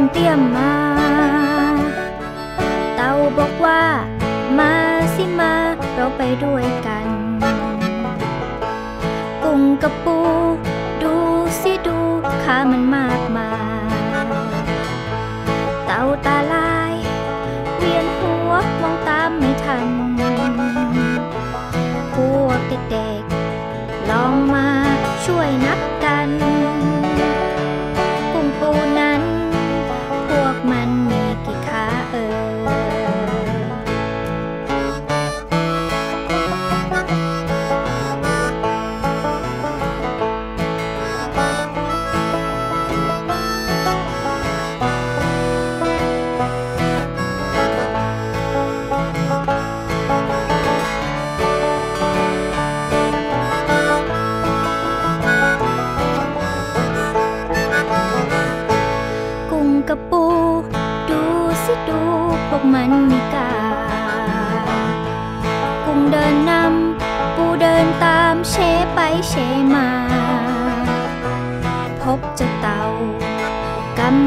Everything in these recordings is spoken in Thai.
มเตี้ยมมา เต่าบอกว่า มาสิมา เราไปด้วยกัน กุ้งกับปู ดูสิดูขามันมากมายเต่าตา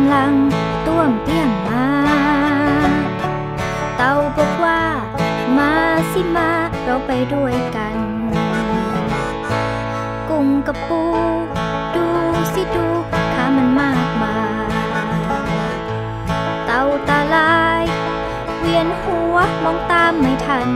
ำลังต้วมเตี้ยมมา เต่าบอกว่า มาสิมาเราไปด้วยกัน กุ้งกับปู ดูสิดูขามันมากมายเต่าตาลาย เวียนหัวมองตามไม่ทัน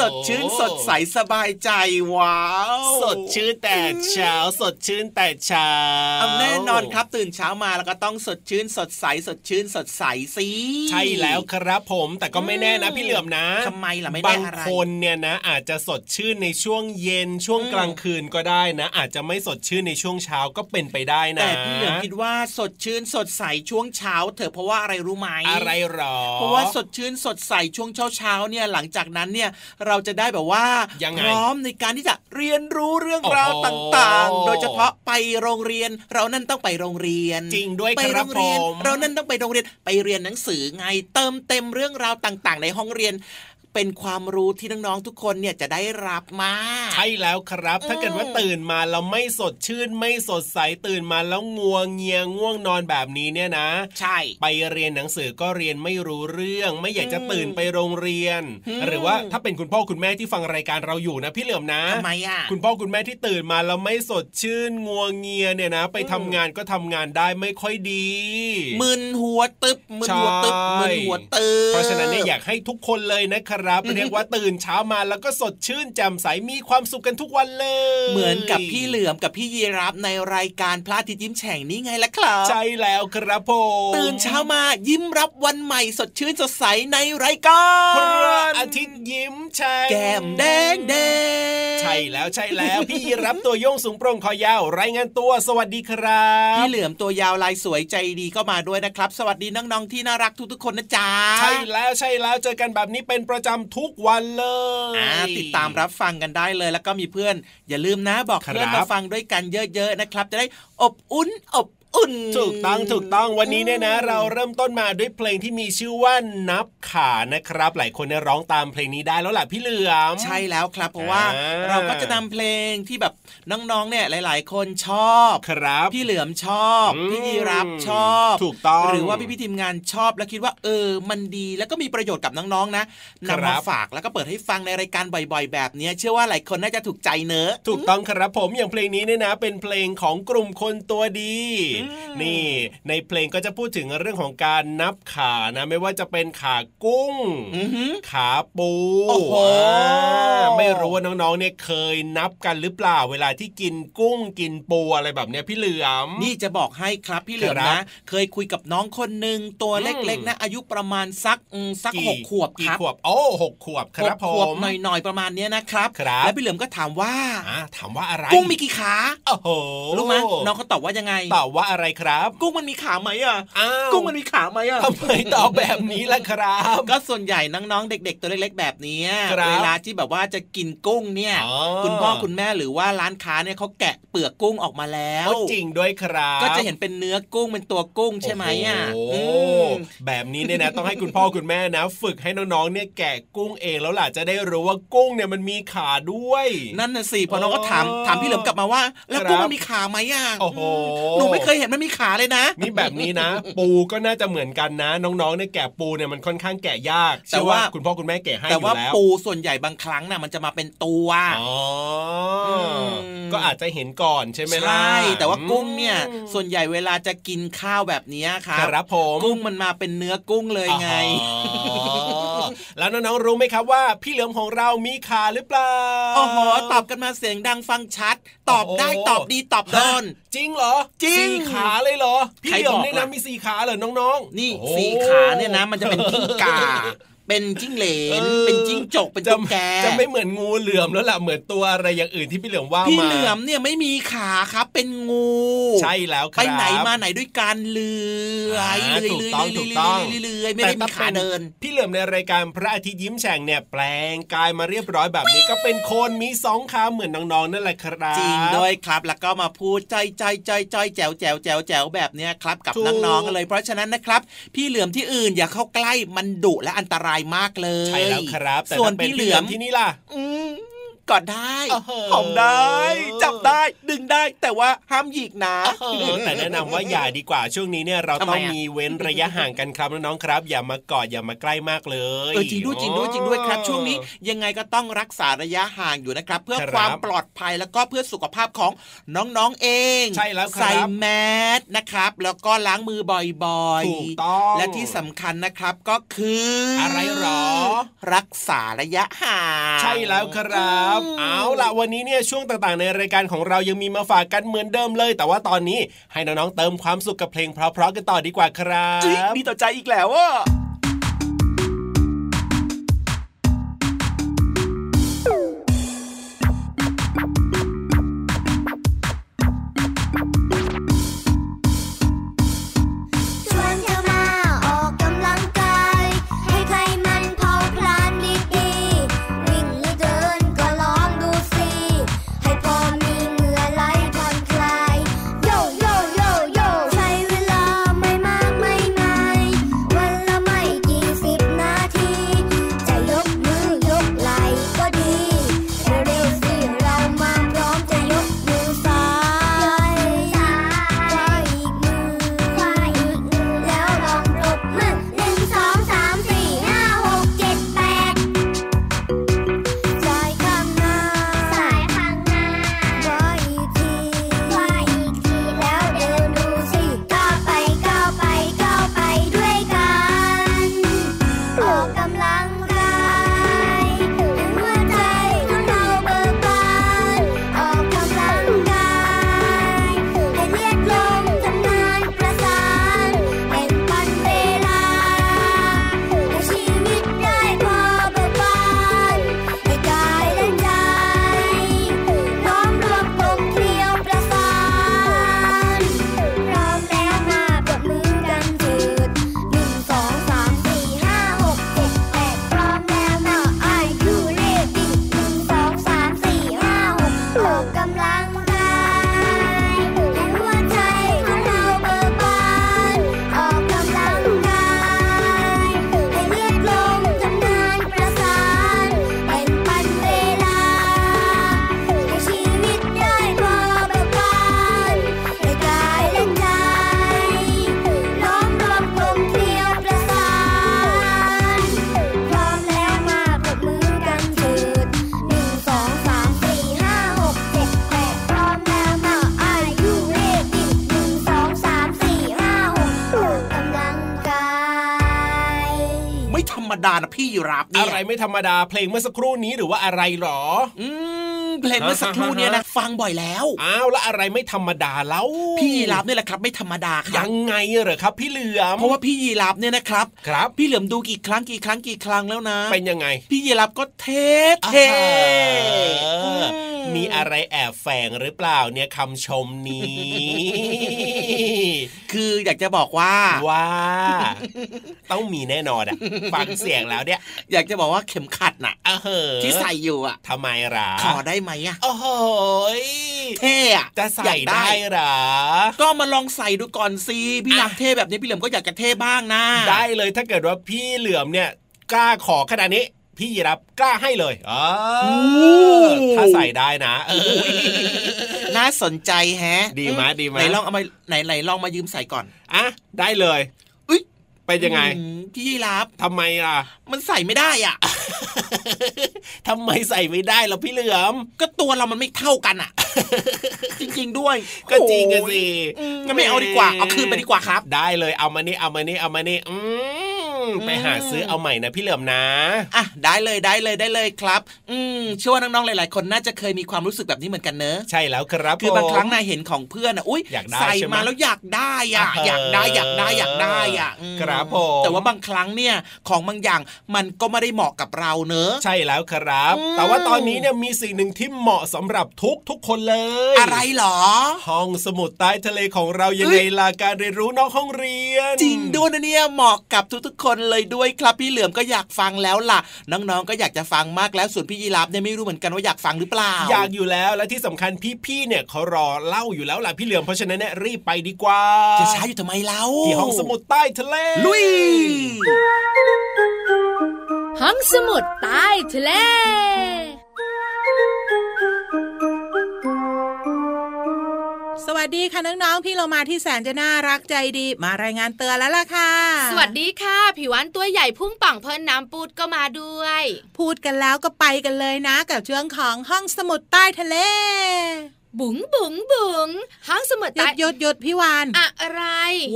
สดชื่นสดใสสบายใจว้าว สดชื่นแต่เช้า สดชื่นแต่เช้าเอาแน่นอนครับตื่นเช้ามาแล้วก็ต้องสดชื่นสดใสสดชื่นสดใสสิใช่แล้วครับผมแต่ก็ไม่แน่นะพี่เหลือมนะทำไมล่ะไม่ได้บางอะไรคนเนี่ยนะ อาจจะสดชื่นในช่วงเย็นช่วงอืมกลางคืนก็ได้นะ อาจจะไม่สดชื่นในช่วงเช้าก็เป็นไปได้นะแต่พี่เหลือมคิดว่าสดชื่นสดใสช่วงเช้าเถอะเพราะว่าอะไรรู้ไหมอะไรหรอ เพราะว่าสดชื่นสดใสช่วงเช้าเช้าๆเนี่ยหลังจากนั้นเนี่ยเราจะได้แบบว่ายังไงพร้อมในการที่จะเรียนรู้เรื่องโอ้โหราวต่างๆ โดยเฉพาะไปโรงเรียน เรานั่นต้องไปโรงเรียน จริงด้วยไปคโรรับงผเรียนมเรานั่นต้องไปโรงเรียนไปเรียนหนังสือไงเติมเต็มเรื่องราวต่าง ๆ ในห้องเรียน เป็นความรู้ที่น้องๆทุกคนเนี่ยจะได้รับมาใช่แล้วครับ ถ้าเกิดว่าตื่นมาเราไม่สดชื่นไม่สดใสตื่นมาแล้วงัวงเงียง่วงนอนแบบนี้เนี่ยนะ ใช่ ไปเรียนหนังสือก็เรียนไม่รู้เรื่อง ไม่อยากจะอืมตื่นไปโรงเรียนอืมหรือว่าถ้าเป็นคุณพ่อคุณแม่ที่ฟังรายการเราอยู่นะพี่เหลือมนะทำไมอะคุณพ่อคุณแม่ที่ตื่นมาแล้วไม่สดชื่นงัวงเงียเนี่ยนะ ไปทำงานก็ทำงานได้ไม่ค่อยดีมึนหัวตึบมึนหัวตึบใช่มึนหัวตึบเพราะฉะนั้นเนี่ยอยากให้ทุกคนเลยนะครับเรียกว่าตื่นเช้ามาแล้วก็สดชื่นแจ่มใสมีความสุขกันทุกวันเลย เหมือนกับพี่เหลือมกับพี่ยีรับในรายการพระอาทิตย์ยิ้มแฉ่งนี่ไงล่ะครับ ใช่แล้วครับผมตื่นเช้ามายิ้มรับวันใหม่สดชื่นสดใสในรายการพระอาทิตย์ยิ้มแฉ่งแก้มแดงแดงใช่ แล้วใช่แล้วพี่ยีรับตัวโยงสูงโปร่งคอยาวรายงานตัวสวัสดีครับพี่เหลือมตัวยาวลายสวยใจดีก็มาด้วยนะครับ สวัสดีน้องๆที่น่ารักทุกๆคนนะจ๊ะใช่แล้วใช่แล้วเจอกันแบบนี้เป็นประจำทุกวันเลยอ่าติดตามรับฟังกันได้เลย แล้วก็มีเพื่อน อย่าลืมนะบอกครับเพื่อนมาฟังด้วยกันเยอะๆนะครับ จะได้อบอุ่นอบ อุ่น ถูกต้องถูกต้องวันนี้เนี่ยนะ เราเริ่มต้นมาด้วยเพลงที่มีชื่อว่านับขานะครับ หลายคนเนี่ยร้องตามเพลงนี้ได้แล้วแหละพี่เหลือมใช่แล้วครับ เพราะว่าอ่าเราก็จะนำเพลงที่แบบน้องๆเนี่ยหลาย ๆ คนชอบครับ พี่เหลือมชอบอืมพี่ยีรับชอบ ถูกต้องหรือว่าพี่พี่ๆทีมงานชอบแล้วคิดว่าเออมันดีแล้วก็มีประโยชน์กับน้องๆนะครันำบมาฝากแล้วก็เปิดให้ฟังในรายการบ่อย ๆ แบบเนี้ยเชื่อว่าหลายคนน่าจะถูกใจเนอะถูกต้องครับผมอย่างเพลงนี้เนี่ยนะ เป็นเพลงของกลุ่มคนตัวดีอืมนี่ในเพลงก็จะพูดถึงเรื่องของการนับขานะ ไม่ว่าจะเป็นขากุ้งอือหือขาปูโอ้โหอ่าไม่รู้ว่าน้องๆเนี่ยเคยนับกันหรือเปล่า เวลาที่กินกุ้งกินปูอะไรแบบเนี้ยพี่เหลือมนี่จะบอกให้ครับพี่เหลือมครันะบเคยคุยกับน้องคนหนึ่งตัวอืมเล็กๆนะอายุประมาณสักอืมสักหกขวบคกี่รับขวบโอ้หกขวบครับหผกขวบมหน่อยๆประมาณเนี้ยนะครับครับแล้วพี่เหลือมก็ถามว่าอ่าถามว่าอะไรกุ้งมีกี่ขาโอ้โหรู้ไหมน้องเขาตอบว่ายังไงตอบว่าอะไรครับ กุ้งมันมีขาไหมอะอ้าวกุ้งมันมีขาไหมอะทำไมตอบแบบนี้ล่ะครับ ก็ส่วนใหญ่น้องๆเด็ก ๆ ตัวเล็ก ๆ แบบเนี้ยครับเวลาที่แบบว่าจะกินกุ้งเนี่ยอ๋อคุณพ่อคุณแม่หรือว่าร้านค้าเนี่ยเขาแกะเปลือกกุ้งออกมาแล้วก็จริงด้วยครับ ก็จะเห็นเป็นเนื้อกุ้งเป็นตัวกุ้งใช่ไหมอะโอ้โหอืมแบบนี้เนี่ยนะต้องให้คุณพ่อคุณแม่นะ ฝึกให้น้องๆเนี่ยแกะกุ้งเองแล้วล่ะจะได้รู้ว่ากุ้งเนี่ยมันมีขาด้วย นั่นน่ะสิพอน้องก็ถามอ๋อถามพี่เหลิมกลับมาว่า แล้วครับกุ้งมันมีขาไหมอะโอ้โหหนูไม่เคยเห็นมันมีขาเลยนะ นี่แบบนี้นะ ปูก็น่าจะเหมือนกันนะ น้องๆเนี่ยแกะปูเนี่ยมันค่อนข้างแกะยาก แต่เชื่อว่าว่าคุณพ่อคุณแม่แกะให้อแต่ยู่ว่าแล้วปูส่วนใหญ่บางครั้งน่ะมันจะมาเป็นตัวอ๋ออมก็อาจจะเห็นก่อนใช่ไหมล่ะใช่แต่ว่ากุ้งเนี่ยอืมส่วนใหญ่เวลาจะกินข้าวแบบเนี้ยครับครับผมกุ้งมันมาเป็นเนื้อกุ้งเลยไงอ๋อ แล้วน้องๆรู้ไหมครับว่า พี่เหลือมของเรามีขาหรือเปล่าโอ้โหตอบกันมาเสียงดังฟังชัด ตอบได้โอ้โหตอบดีตอบโดนจริงเหรอจริงสี่ขาเลยเหรอพี่ใครเหลือมบอกเนี่ยล่ะนะมีสี่ขาเหรอน้องๆ นี่โอ้สีขาเนี่ยนะมันจะเป็นจิ้งก่า เป็นจิ้งเหลนเออเป็นจิ้งจก เป็นจะตุ๊กแก จะไม่เหมือนงูเหลือมแล้วล่ะ เหมือนตัวอะไรอย่างอื่นที่พี่เหลือมว่าพี่มาเหลือมเนี่ยไม่มีขาครับ เป็นงู ใช่แล้วครับ ไปไหนมาไหนด้วยการเลื้อยอ่าเลื้อยถูกเลื้ต้องอยถูกต้องเลื้อยไม่ได้มีขาเดิน พี่เหลือมในรายการพระอาทิตย์ยิ้มแฉ่งเนี่ยแปลงกายมาเรียบร้อยแบบนี้ก็เป็นคนมีสองขาเหมือนน้องๆนั่นแหละครับจริงด้วยครับ แล้วก็มาพูดใจใจใจใจแจ๋วแจ๋วแจ๋วแจ๋วแบบเนี้ยครับกับถูกน้องๆกันเลย เพราะฉะนั้นนะครับ พี่เหลือมที่อื่นอย่าเข้าใกล้มันดุและอันตรายมากเลย ใช่แล้วครับแต่ส่วนถ้าเป็นพี่เหลือมที่นี่ล่ะอืม กอดได้โอ้โหหอมได้ จับได้ ดึงได้ แต่ว่าห้ามหยิกนะเออแต่แนะนำว่าอย่าดีกว่าช่วงนี้เนี่ยเราทำไมต้องอะมีเว้นระยะห่างกันครับน้องๆครับ อย่ามากอดอย่ามาใกล้มากเลยเออจริงด้วยจริงด้วยจริงด้วยครับ ช่วงนี้ยังไงก็ต้องรักษาระยะห่างอยู่นะครับ เพื่อครับความปลอดภัยแล้วก็เพื่อสุขภาพของน้องๆเอง ใช่แล้วครับใส่แมสนะครับ แล้วก็ล้างมือบ่อยๆถูกต้องและที่สำคัญนะครับก็คือ อะไรหรอ รักษาระยะห่าง ใช่แล้วครับเอาล่ะวันนี้เนี่ยช่วงต่างๆ ในรายการของเรายังมีมาฝากกันเหมือนเดิมเลย แต่ว่าตอนนี้ให้น้องๆเติมความสุขกับเพลงเพราะๆกันต่อดีกว่าครับจิ๊ยดีต่อใจอีกแล้วอะ ไรไม่ธรรมดาเพลงเมื่อสักครู่นี้หรือว่าอะไรหรอ อืมเพลงเมื่อสักครู่เนี้ยนะฟังบ่อยแล้วอ้าวแล้วอะไรไม่ธรรมดาแล้วพี่ยีรับเนี่ยแหละครับ ไม่ธรรมดาครัยับงไงเหรอครับ พี่เหลือมเพราะว่าพี่ยีรับเนี่ยนะครับครับพี่เหลือมดูกี่ครั้งกี่ครั้งกี่ครั้งแล้วนะ เป็นยังไง พี่ยีรับก็เทเทอ่า มีอะไรแอบแฝงหรือเปล่าเนี่ยคำชมนี้ คืออยากจะบอกว่าว่า ต้องมีแน่นอนอะฟังเสียงแล้วเนี่ย อยากจะบอกว่าเข็มขัดน่ะเออเหอะที่ใส่อยู่อะทำไมล่ะขอได้ไหมอะโอ้โหยเท่อะจะอใส่ยากได้เหรอก็มาลองใส่ดูก่อนสิพี่รักเท่แบบนี้พี่เหลือมก็อยากจะเท่บ้างนะ ได้เลยถ้าเกิดว่าพี่เหลือมเนี่ยกล้าขอขนาดนี้ พี่ยีรับกล้าให้เลยอ๋อถ้าใส่ได้นะเออน่าสนใจแฮะ ดีไหมดีไหมไหนลองเอามาไหนไหนลองมายืมใส่ก่อนอะได้เลยอุ๊ยเป็นยังไงอืมพี่ยีรับทำไมล่ะ มันใส่ไม่ได้อะทำไมใส่ไม่ได้ล่ะพี่เหลือม ก็ตัวเรามันไม่เท่ากันอะ จริง ๆด้วย ก็จริงกันสิโอ้ยอืมงั้นไม่เอาดีกว่า เอาคืนไปดีกว่าครับ ได้เลยเอามานี่เอามานี่เอามานี่อืม ไปหาซื้อเอาใหม่นะพี่เหลือมนะอะได้เลยได้เลยได้เลยครับ อืมเชื่อว่าน้องๆหลาย ๆ คนน่าจะเคยมีความรู้สึกแบบนี้เหมือนกันเนอะใช่แล้วครับคือบางผมครั้งนายเห็นของเพื่อนอะอุ้ยอยากได้ใส่ใช่ไหมมาแล้วอยากได้อะอ่าอยากได้อยากได้อยากได้อะอืมครับผมแต่ว่าบางครั้งเนี่ยของบางอย่างมันก็ไม่ได้เหมาะกับเราเนอะใช่แล้วครับอืมแต่ว่าตอนนี้เนี่ยมีสิ่งหนึ่งที่เหมาะสำหรับทุกทุกๆคนเลย อะไรเหรอ ห้องสมุดใต้ทะเลของเรายังไงล่ะการเรียนรู้นอกห้องเรียน จริงด้วยนะเนี่ยเหมาะกับทุกๆคนเลยด้วยครับพี่เหลือมก็อยากฟังแล้วล่ะ น้องๆก็อยากจะฟังมากแล้วส่วนพี่ยีราฟเนี่ยไม่รู้เหมือนกันว่าอยากฟังหรือเปล่า อยากอยู่แล้วและที่สำคัญพี่ๆเนี่ยเขารอเล่าอยู่แล้วล่ะพี่เหลือมเพราะฉะนั้นเนี่ยรีบไปดีกว่า จะช้าอยู่ทำไมเล่าที่ห้องสมุดใต้ทะเลลุยห้องสมุดใต้ทะเล สวัสดีค่ะน้องๆ พี่เรามาที่แสนจะน่ารักใจดี มารายงานเตือนแล้วล่ะค่ะ สวัสดีค่ะ ผิววันตัวใหญ่พุ่งป่องเพิ่นน้ำปูดก็มาด้วย พูดกันแล้วก็ไปกันเลยนะ กับช่วงของห้องสมุดใต้ทะเล บุ๋งบุ๋งบุ๋งห้องสมุดหยุใต้ดหยุดหยุดพี่วานอะไร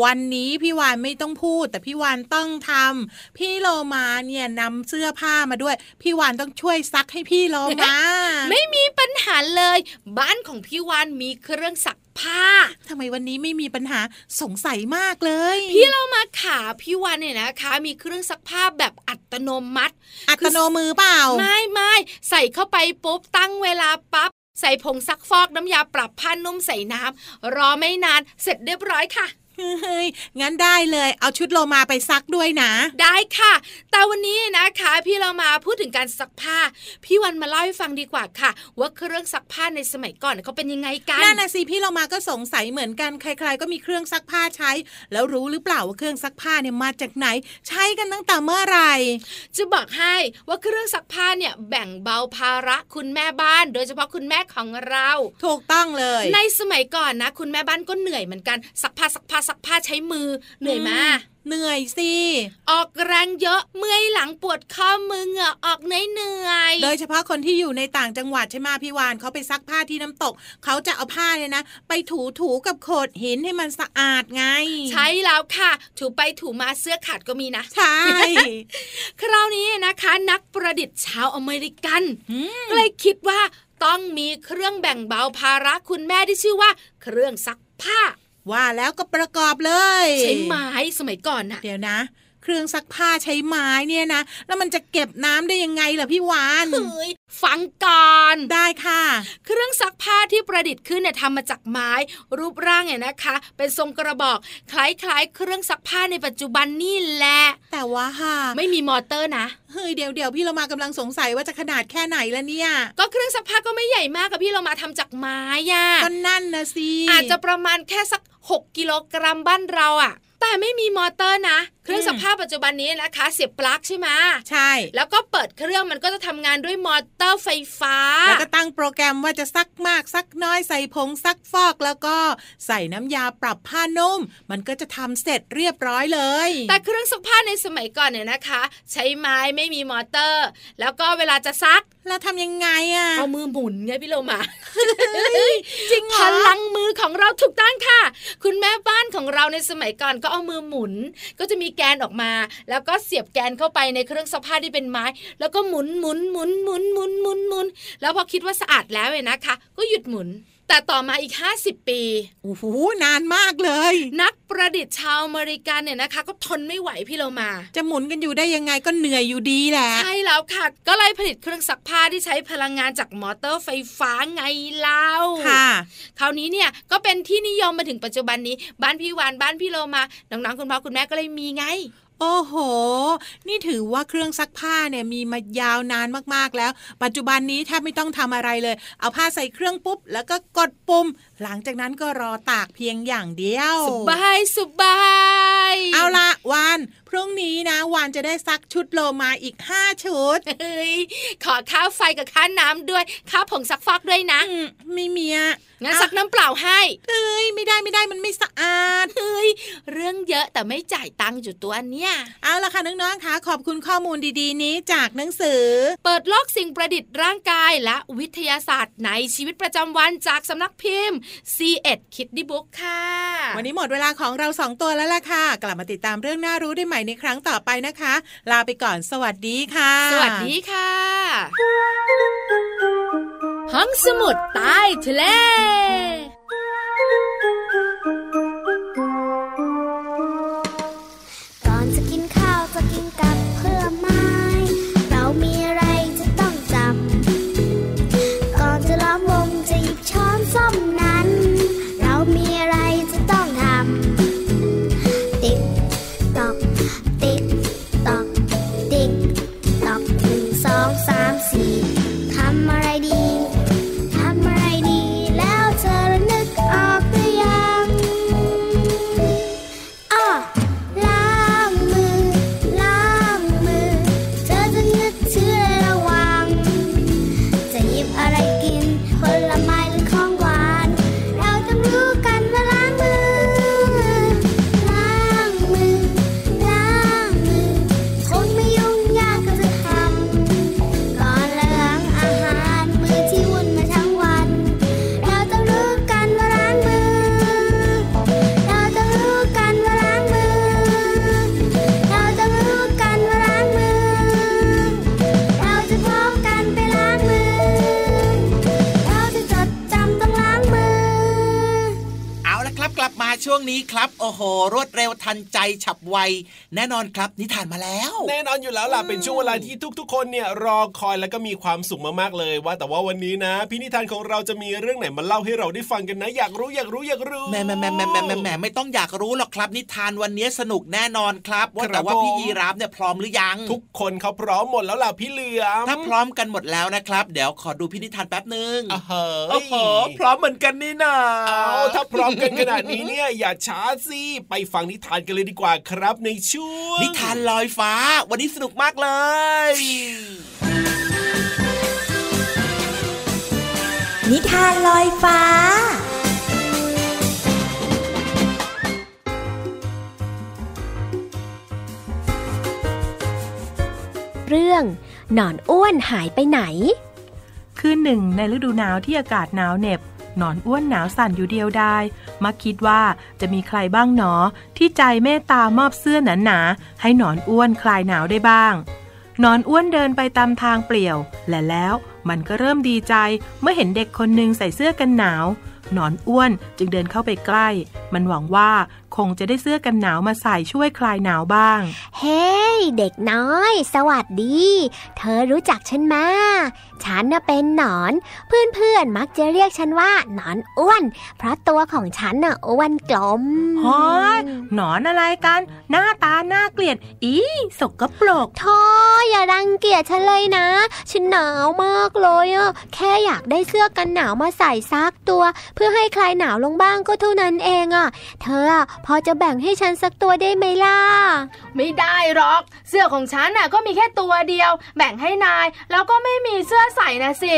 วันนี้พี่วานไม่ต้องพูด แต่พี่วานต้องทำพี่โลมาเนี่ยนำเสื้อผ้ามาด้วย พี่วานต้องช่วยซักให้พี่โลมาไม่มีปัญหาเลย บ้านของพี่วานมีเครื่องซักผ้าทำไมวันนี้ไม่มีปัญหาสงสัยมากเลย พี่เรามาขาพี่วานเนี่ยนะคะ มีเครื่องซักผ้าแบบอัตโนมัติ อัตโนมือเปล่า ไม่ไม่ใส่เข้าไปปุ๊บตั้งเวลาปั๊บ ใส่ผงซักฟอกน้ำยาปรับผ้านุ่มใส่น้ำรอไม่นานเสร็จเรียบร้อยค่ะ ฮ้ยงั้นได้เลย เอาชุดโลมาไปซักด้วยนะ ได้ค่ะ แต่วันนี้นะคะ พี่เรามาพูดถึงการซักผ้า พี่วันมาเล่าให้ฟังดีกว่าค่ะ ว่าเครื่องซักผ้าในสมัยก่อนเขาเป็นยังไงกันนั่นนะสิพี่เรามาก็สงสัยเหมือนกันใคร ๆ ก็มีเครื่องซักผ้าใช้ แล้วรู้หรือเปล่าว่าเครื่องซักผ้าเนี่ยมาจากไหน ใช้กันตั้งแต่เมื่อไหร่จะบอกให้ว่าเครื่องซักผ้าเนี่ยแบ่งเบาภาระคุณแม่บ้าน โดยเฉพาะคุณแม่ของเรา ถูกต้องเลย ในสมัยก่อนนะ คุณแม่บ้านก็เหนื่อยเหมือนกันซักผ้าซักผ้าซักผ้าใช้มือเหนื่อยมากเหนื่อยสิ ออกแรงเยอะเมื่อยหลังปวดข้อมือเหงื่อออกเหนื่อยเหนื่อยโดยเฉพาะคนที่อยู่ในต่างจังหวัดใช่ไหมพี่วานเขาไปซักผ้าที่น้ำตก เขาจะเอาผ้าเนี่ยนะ ไปถูถูๆกับโขดหินให้มันสะอาดไง ใช่แล้วค่ะ ถูไปถูมาเสื้อขาดก็มีนะ ใช่ คราวนี้นะคะ นักประดิษฐ์ชาวอเมริกันอืมก็เลยคิดว่าต้องมีเครื่องแบ่งเบาภาระคุณแม่ที่ชื่อว่า เครื่องซักผ้า ว่าแล้วก็ประกอบเลย ใช้ไม้สมัยก่อนน่ะ เดี๋ยวนะ เครื่องซักผ้าใช้ไม้เนี่ยนะ แล้วมันจะเก็บน้ำได้ยังไงล่ะพี่วานเฮ้ยฟังก่อนได้ค่ะ เครื่องซักผ้าที่ประดิษฐ์ขึ้นเนี่ยทำมาจากไม้ รูปร่างเนี่ยนะคะ เป็นทรงกระบอกคล้ายๆ เครื่องซักผ้าในปัจจุบันนี่แหละ แต่ว่าค่ะ ไม่มีมอเตอร์นะเฮ้ยเดี๋ยวเดี๋ยวพี่เรามากำลังสงสัยว่าจะขนาดแค่ไหนละเนี่ย ก็เครื่องซักผ้าก็ไม่ใหญ่มากกับพี่เรามาทำจากไม้อะก็นั่นนะสิอาจจะประมาณแค่สัก 6 กิโลกรัมบ้านเราอะแต่ไม่มีมอเตอร์นะ เครื่องซักผ้าปัจจุบันนี้นะคะ เสียบปลั๊กใช่ไหมใช่ แล้วก็เปิดเครื่องมันก็จะทำงานด้วยมอเตอร์ไฟฟ้า แล้วก็ตั้งโปรแกรมว่าจะซักมากซักน้อยใส่ผงซักฟอก แล้วก็ใส่น้ำยาปรับผ้านุ่ม มันก็จะทำเสร็จเรียบร้อยเลย แต่เครื่องซักผ้าในสมัยก่อนเนี่ยนะคะ ใช้ไม้ไม่มีมอเตอร์ แล้วก็เวลาจะซักแล้วทำยังไงอะเอามือหมุนไงพี่โลมาจริงเหรอพลังมือของเราถูกต้องค่ะ คุณแม่บ้านของเราในสมัยก่อนก็เอามือหมุน ก็จะมีแกนออกมา แล้วก็เสียบแกนเข้าไปในเครื่องซักผ้าที่เป็นไม้ แล้วก็หมุนหมุนหมุนหมุนหมุนหมุนหมุนแล้วพอคิดว่าสะอาดแล้วเนี่ยนะคะ ก็หยุดหมุน แต่ต่อมาอีก 50 ปีโอ้โหนานมากเลย นักประดิษฐ์ชาวอเมริกันเนี่ยนะคะ ก็ทนไม่ไหวพี่โลมา จะหมุนกันอยู่ได้ยังไงก็เหนื่อยอยู่ดีแหละใช่แล้วค่ะ ก็เลยผลิตเครื่องซักผ้าที่ใช้พลังงานจากมอเตอร์ไฟฟ้าไงเล่าค่ะ คราวนี้เนี่ยก็เป็นที่นิยมมาถึงปัจจุบันนี้ บ้านพี่วานบ้านพี่โลมาน้องๆคุณพ่อคุณแม่ก็เลยมีไง โอ้โห นี่ถือว่าเครื่องซักผ้าเนี่ยมีมายาวนานมากๆแล้ว ปัจจุบันนี้แทบไม่ต้องทำอะไรเลย เอาผ้าใส่เครื่องปุ๊บ แล้วก็กดปุ่ม หลังจากนั้นก็รอตากเพียงอย่างเดียว สบายสบาย เอาละวาน พรุ่งนี้นะวานจะได้ซักชุดโลมาอีกห้าชุดเฮ้ยขอค่าไฟกับค่าน้ำด้วยค่าผงซักฟอกด้วยนะอืมไม่มีอะงั้นซักน้ำเปล่าให้เอ้ยไม่ได้ไม่ได้มันไม่สะอาดเฮ้ยเรื่องเยอะแต่ไม่จ่ายตังค์อยู่ตัวเนี่ยเอาละค่ะน้องๆค่ะขอบคุณข้อมูลดีๆ นี้จากหนังสือ เปิดโลกสิ่งประดิษฐ์ร่างกายและวิทยาศาสตร์ในชีวิตประจำวันจากสำนักพิมพ์ C1 คิดดิบุ๊กค่ะ วันนี้หมดเวลาของเราสองตัวแล้วล่ะค่ะ กลับมาติดตามเรื่องน่ารู้ได้ใหม่ในครั้งต่อไปนะคะ ลาไปก่อนสวัสดีค่ะ สวัสดีค่ะ ห้องสมุดใต้ทะเล วงนี้ครับ โอ้โห รวดเร็วทันใจฉับไว แน่นอนครับ นิทานมาแล้ว แน่นอนอยู่แล้วล่ะเป็นช่วงเวลาที่ทุก ๆ คนเนี่ยรอคอยแล้วก็มีความสุขมากๆเลยว่า แต่ว่าวันนี้นะพี่นิทานของเราจะมีเรื่องไหนมาเล่าให้เราได้ฟังกันนะอยากรู้อยากรู้อยากรู้แหม่แหม่แหม่แหม่แหม่แหม่แหม่ไม่ต้องอยากรู้หรอกครับ นิทานวันนี้สนุกแน่นอนครับ ว่าครับแต่ว่าพี่ผมยีรับเนี่ยพร้อมหรือยัง ทุกคนเขาพร้อมหมดแล้วล่ะพี่เหลือมถ้าพร้อมกันหมดแล้วนะครับ เดี๋ยวขอดูพี่นิทานแป๊บหนึ่งอะเฮ้ยโอ้โหพร้อมเหมือนกันนี่นาเอาถ้าพร้อมกันขนาดนี้เนี่ยอย่าช้าสิไปฟังนิทานกันเลยดีกว่าครับในช่วงนิทานลอยฟ้า วันนี้สนุกมากเลยนิทานลอยฟ้า เรื่องหนอนอ้วนหายไปไหน คืนหนึ่งในฤดูหนาวที่อากาศหนาวเหน็บห นอนอ้วนหนาวสั่นอยู่เดียวดายมักคิดว่าจะมีใครบ้างหนอ ที่ใจเมตตามอบเสื้อหนาๆให้หนอนอ้วนคลายหนาวได้บ้างหนอนอ้วนเดินไปตามทางเปลี่ยว และแล้วมันก็เริ่มดีใจเมื่อเห็นเด็กคนหนึ่งใส่เสื้อกันหนาว หนอนอ้วนจึงเดินเข้าไปใกล้ มันหวังว่า งจะได้เสื้อกันหนาวมาใส่ช่วยคลายหนาวบ้าง เฮ้เด็กน้อย สวัสดี เธอรู้จักฉันมาฉันน่ะเป็นหนอน เพื่อนๆมักจะเรียกฉันว่าหนอนอ้วน เพราะตัวของฉันน่ะอ้วนกลมฮอยหนอนอะไรกัน หน้าตาน่าเกลียด อีสกปรกโธ่อย่ารังเกียจฉันเลยนะ ฉันหนาวมากเลยอะแค่อยากได้เสื้อกันหนาวมาใส่ซักตัว เพื่อให้คลายหนาวลงบ้างก็เท่านั้นเองอะเธออะพอจะแบ่งให้ฉันสักตัวได้ไหมล่ะ ไม่ได้หรอก เสื้อของฉันน่ะก็มีแค่ตัวเดียว แบ่งให้นาย แล้วก็ไม่มีเสื้อใส่นะสิ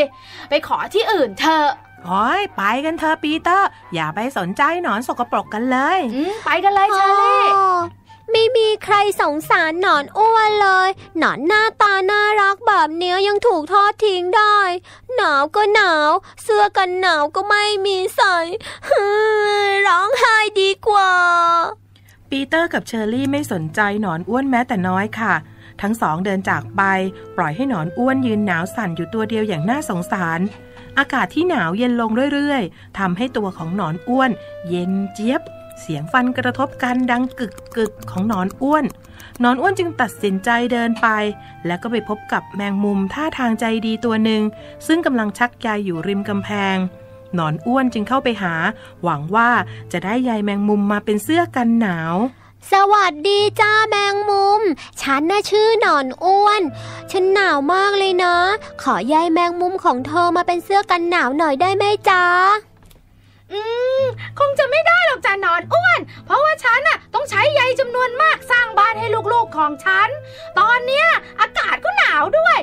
ไปขอที่อื่นเถอะโอ้ยไปกันเถอะปีเตอร์ อย่าไปสนใจหนอนสกปรกกันเลยอืมไปกันเลยเชอรี่อ๋อ ไม่มีใครสงสารหนอนอ้วนเลย หนอนหน้าตาน่ารักแบบเนี้ยยังถูกทอดทิ้งได้ หนาวก็หนาว เสื้อกันหนาวก็ไม่มีใส่ร้องไห้ดีกว่า ปีเตอร์กับเชอรี่ไม่สนใจหนอนอ้วนแม้แต่น้อยค่ะ ทั้งสองเดินจากไป ปล่อยให้หนอนอ้วนยืนหนาวสั่นอยู่ตัวเดียวอย่างน่าสงสาร อากาศที่หนาวเย็นลงเรื่อยๆทำให้ตัวของหนอนอ้วน เย็นเจี๊ยบ เสียงฟันกระทบกันดังกึกกึกของหนอนอ้วน นอนอ้วนจึงตัดสินใจเดินไป แล้วก็ไปพบกับแมงมุมท่าทางใจดีตัวหนึ่ง ซึ่งกำลังชักใยอยู่ริมกำแพง นอนอ้วนจึงเข้าไปหา หวังว่าจะได้ใยแมงมุมมาเป็นเสื้อกันหนาวสวัสดีจ้าแมงมุม ฉันน่ะชื่อหนอนอ้วน ฉันหนาวมากเลยนะ ขอใยแมงมุมของเธอมาเป็นเสื้อกันหนาวหน่อยได้ไหมจ๊ะ อืมคงจะไม่ได้หรอกจ้ะหนอนอ้วน เพราะว่าฉันน่ะต้องใช้ใยจำนวนมากสร้างบ้านให้ลูกๆของฉัน ตอนเนี้ยอากาศก็หนาวด้วย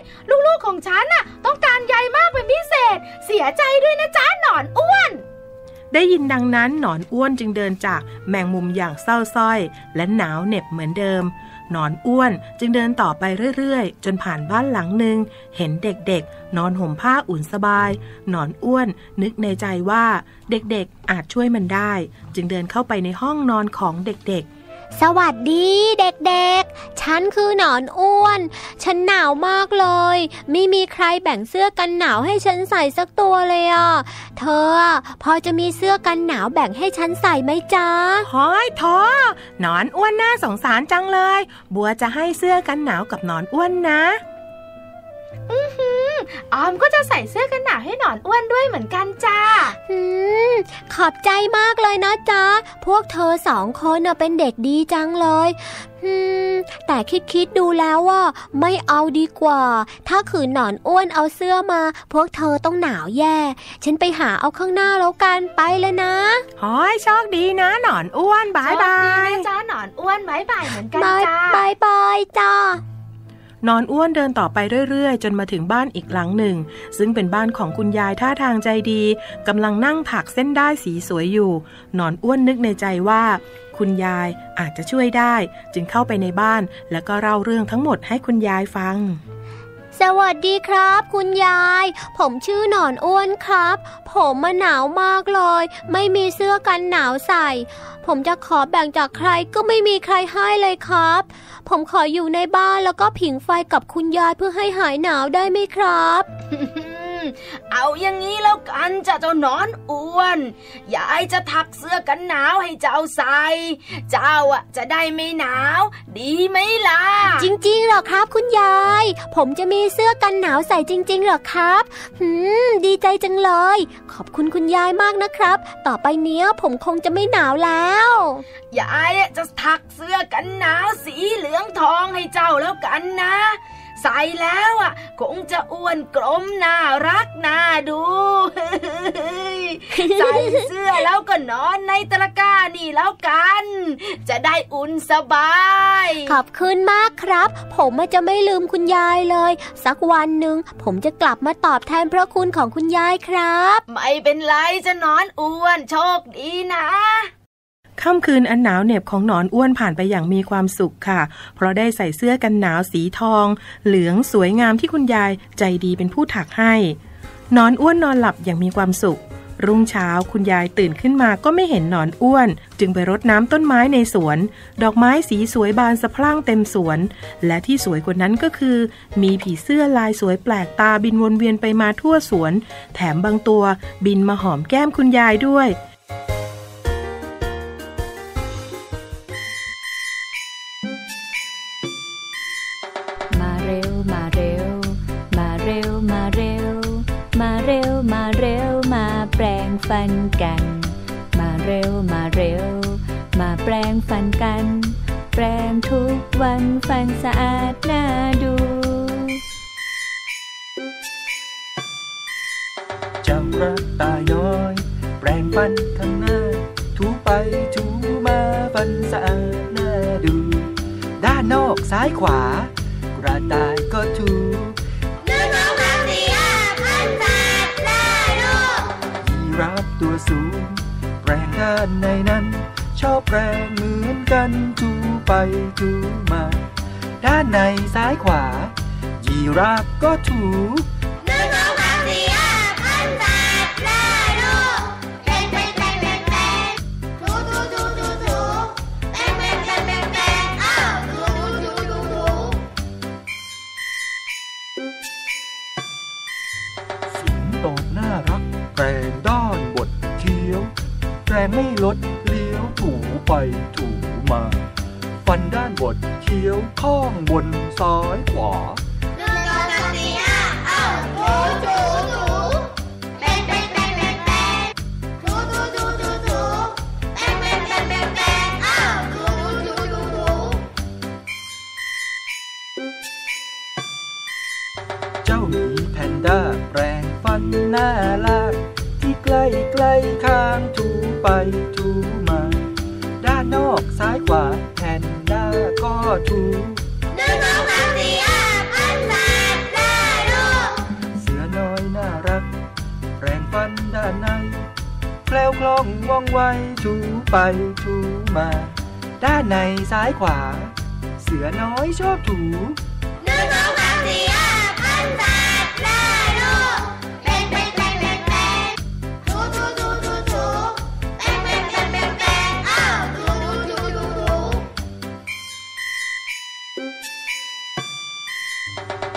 ลูกๆของฉันน่ะต้องการใยมากเป็นพิเศษ เสียใจด้วยนะจ๊ะหนอนอ้วนได้ยินดังนั้นหนอนอ้วนจึงเดินจากแมงมุมอย่างเศร้าส้อย และหนาวเหน็บเหมือนเดิม นอนอ้วนจึงเดินต่อไปเรื่อยๆ จนผ่านบ้านหลังหนึ่งเห็นเด็กๆ นอนห่มผ้าอุ่นสบาย นอนอ้วน นึกในใจว่าเด็กๆอาจช่วยมันได้ จึงเดินเข้าไปในห้องนอนของเด็กๆ สวัสดีเด็กๆ ฉันคือหนอนอ้วน ฉันหนาวมากเลย ไม่มีใครแบ่งเสื้อกันหนาวให้ฉันใส่สักตัวเลยอะ เธอ พอจะมีเสื้อกันหนาวแบ่งให้ฉันใส่ไหมจ๊ะห้อยท้อหนอนอ้วนน่าสงสารจังเลย บัวจะให้เสื้อกันหนาวกับหนอนอ้วนนะ ออมก็จะใส่เสื้อกันหนาวให้หนอนอ้วนด้วยเหมือนกันจ้าอืมขอบใจมากเลยนะจ๊ะ พวกเธอสองคนน่ะเป็นเด็กดีจังเลยอืมแต่คิดคิดๆดูแล้วว่าไม่เอาดีกว่า ถ้าขืนหนอนอ้วนเอาเสื้อมา พวกเธอต้องหนาวแย่ ฉันไปหาเอาข้างหน้าแล้วกันไปเลยนะห้อยโชคดีนะหนอนอ้วนบายบายโชคดีนะจ้าหนอนอ้วน bye bye เหมือนกัน bye จ้า bye bye จ้า นอนอ้วนเดินต่อไปเรื่อยๆ จนมาถึงบ้านอีกหลังหนึ่ง ซึ่งเป็นบ้านของคุณยายท่าทางใจดีกำลังนั่งถักเส้นได้ายสีสวยอยู่ นอนอ้วนนึกในใจว่า คุณยายอาจจะช่วยได้ จึงเข้าไปในบ้านแล้วก็เล่าเรื่องทั้งหมดให้คุณยายฟัง สวัสดีครับ คุณยาย ผมชื่อหนอนอ้วนครับ ผมมาหนาวมากเลย ไม่มีเสื้อกันหนาวใส่ ผมจะขอแบ่งจากใครก็ไม่มีใครให้เลยครับ ผมขออยู่ในบ้านแล้วก็ผิงไฟกับคุณยายเพื่อให้หายหนาวได้ไหมครับ เอาอย่างนี้แล้วกันจ้ะเจ้าหนอนอ้วน ยายจะถักเสื้อกันหนาวให้เจ้าใส่ เจ้าอะจะได้ไม่หนาว ดีไหมล่ะ จริงๆเหรอครับคุณยาย ผมจะมีเสื้อกันหนาวใส่จริงๆเหรอครับหืมดีใจจังเลย ขอบคุณคุณยายมากนะครับ ต่อไปเนี้ยผมคงจะไม่หนาวแล้ว ยายจะถักเสื้อกันหนาวสีเหลืองทองให้เจ้าแล้วกันนะ ใส่แล้วอะ คงจะอ้วนกลมน่ารักน่าดูใส่เสื้อแล้วก็นอนในตะกร้านี่แล้วกัน จะได้อุ่นสบาย ขอบคุณมากครับ ผมอะจะไม่ลืมคุณยายเลย สักวันหนึ่งผมจะกลับมาตอบแทนพระคุณของคุณยายครับ ไม่เป็นไรจะนอนอ้วนโชคดีนะ ค่ำคืนอันหนาวเหน็บของหนอนอ้วนผ่านไปอย่างมีความสุขค่ะ เพราะได้ใส่เสื้อกันหนาวสีทอง เหลืองสวยงามที่คุณยายใจดีเป็นผู้ถักให้นอนอ้วนนอนหลับอย่างมีความสุข รุ่งเช้าคุณยายตื่นขึ้นมาก็ไม่เห็นหนอนอ้วน จึงไปรดน้ำต้นไม้ในสวน ดอกไม้สีสวยบานสะพรั่งเต็มสวน และที่สวยกว่านั้นก็คือ มีผีเสื้อลายสวยแปลกตาบินวนเวียนไปมาทั่วสวน แถมบางตัวบินมาหอมแก้มคุณยายด้วย ฟันกัน มาเร็วมาเร็ว มาแปลงฟันกัน แปลงทุกวันฟันสะอาดน่าดูเจ้ากระต่ายน้อย แปรงฟันข้างหน้า ถูไปถูมาฟันสะอาดน่าดู ด้านนอกซ้ายขวา กระต่ายก็ถู รับตัวสูง แปรงด้านในนั้น ชอบแปรงเหมือนกันถูไปถูมา ด้านในซ้ายขวา ยีราฟก็ถู ไม่ลดเลี้ยวถูไปถูมา ฟันด้านบดเคี้ยวข้องบนซ้ายขวา ไปถูมา ด้านในซ้ายขวา เสือน้อยชอบถูหนึ่งสองสามสี่ห้าพันแปดได้ลูกแป้งแป้งแป้งแป้งแป้งถูถูถูถูถูแป้งแป้งแป้งแป้งแป้งเอ้าถูถูถูถูถู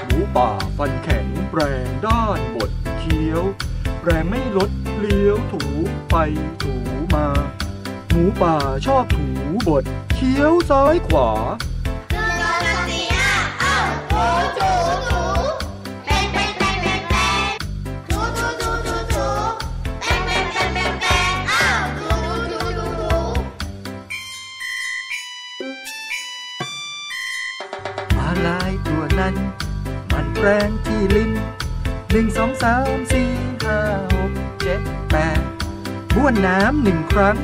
หมูป่าฟันแข็งแปรงด้านบดเคี้ยว แปรงไม่ลดเลี้ยวถูไปถูมา หมูป่าชอบถูบดเคี้ยวซ้ายขวาแป้งแป้งแป้งแป้งแป้งถูถูถูถูถูแป้งแป้งแป้งแป้งแป้งเอ้าถูถูถูถูถูมาลายตัวนั้น มันแปรงที่ลิ้นหนึ่งสองสามสี่ห้าหกเจ็ดแปดบ้วนน้ำหนึ่งครั้ง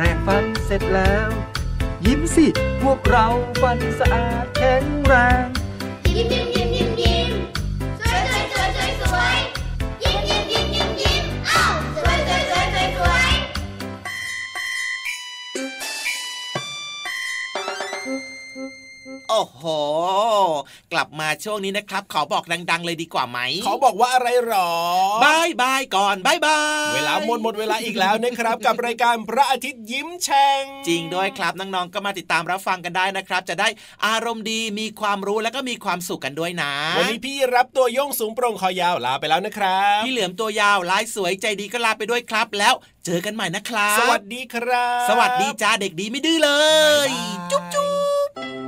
แปรงฟันเสร็จแล้ว ยิ้มสิ พวกเราฟันสะอาดแข็งแรง ยิ้มยิ้มยิ้มยิ้มยิ้มสวยสวยสวยสวยสวยยิ้มยิ้มยิ้มยิ้มยิ้มเอ้าสวยสวยสวยสวยสวยโอ้โห กลับมาช่วงนี้นะครับ ขอบอกดัง ๆ เลยดีกว่าไหมเขาบอกว่าอะไรหรอ bye bye ก่อน bye bye เวลาหมดหมดเวลาอีกแล้วนะครับ กับรายการพระอาทิตย์ยิ้มแฉ่งจริงด้วยครับน้องๆก็มาติดตามรับฟังกันได้นะครับ จะได้อารมณ์ดีมีความรู้แล้วก็มีความสุขกันด้วยนะ วันนี้พี่ยีราฟตัวโย่งสูงโปร่งคอยาวลาไปแล้วนะครับพี่เหลือมตัวยาวลายสวยใจดีก็ลาไปด้วยครับ แล้วเจอกันใหม่นะครับ สวัสดีครับ สวัสดีจ้าเด็กดีไม่ดื้อเลย จุ๊บจุ๊บ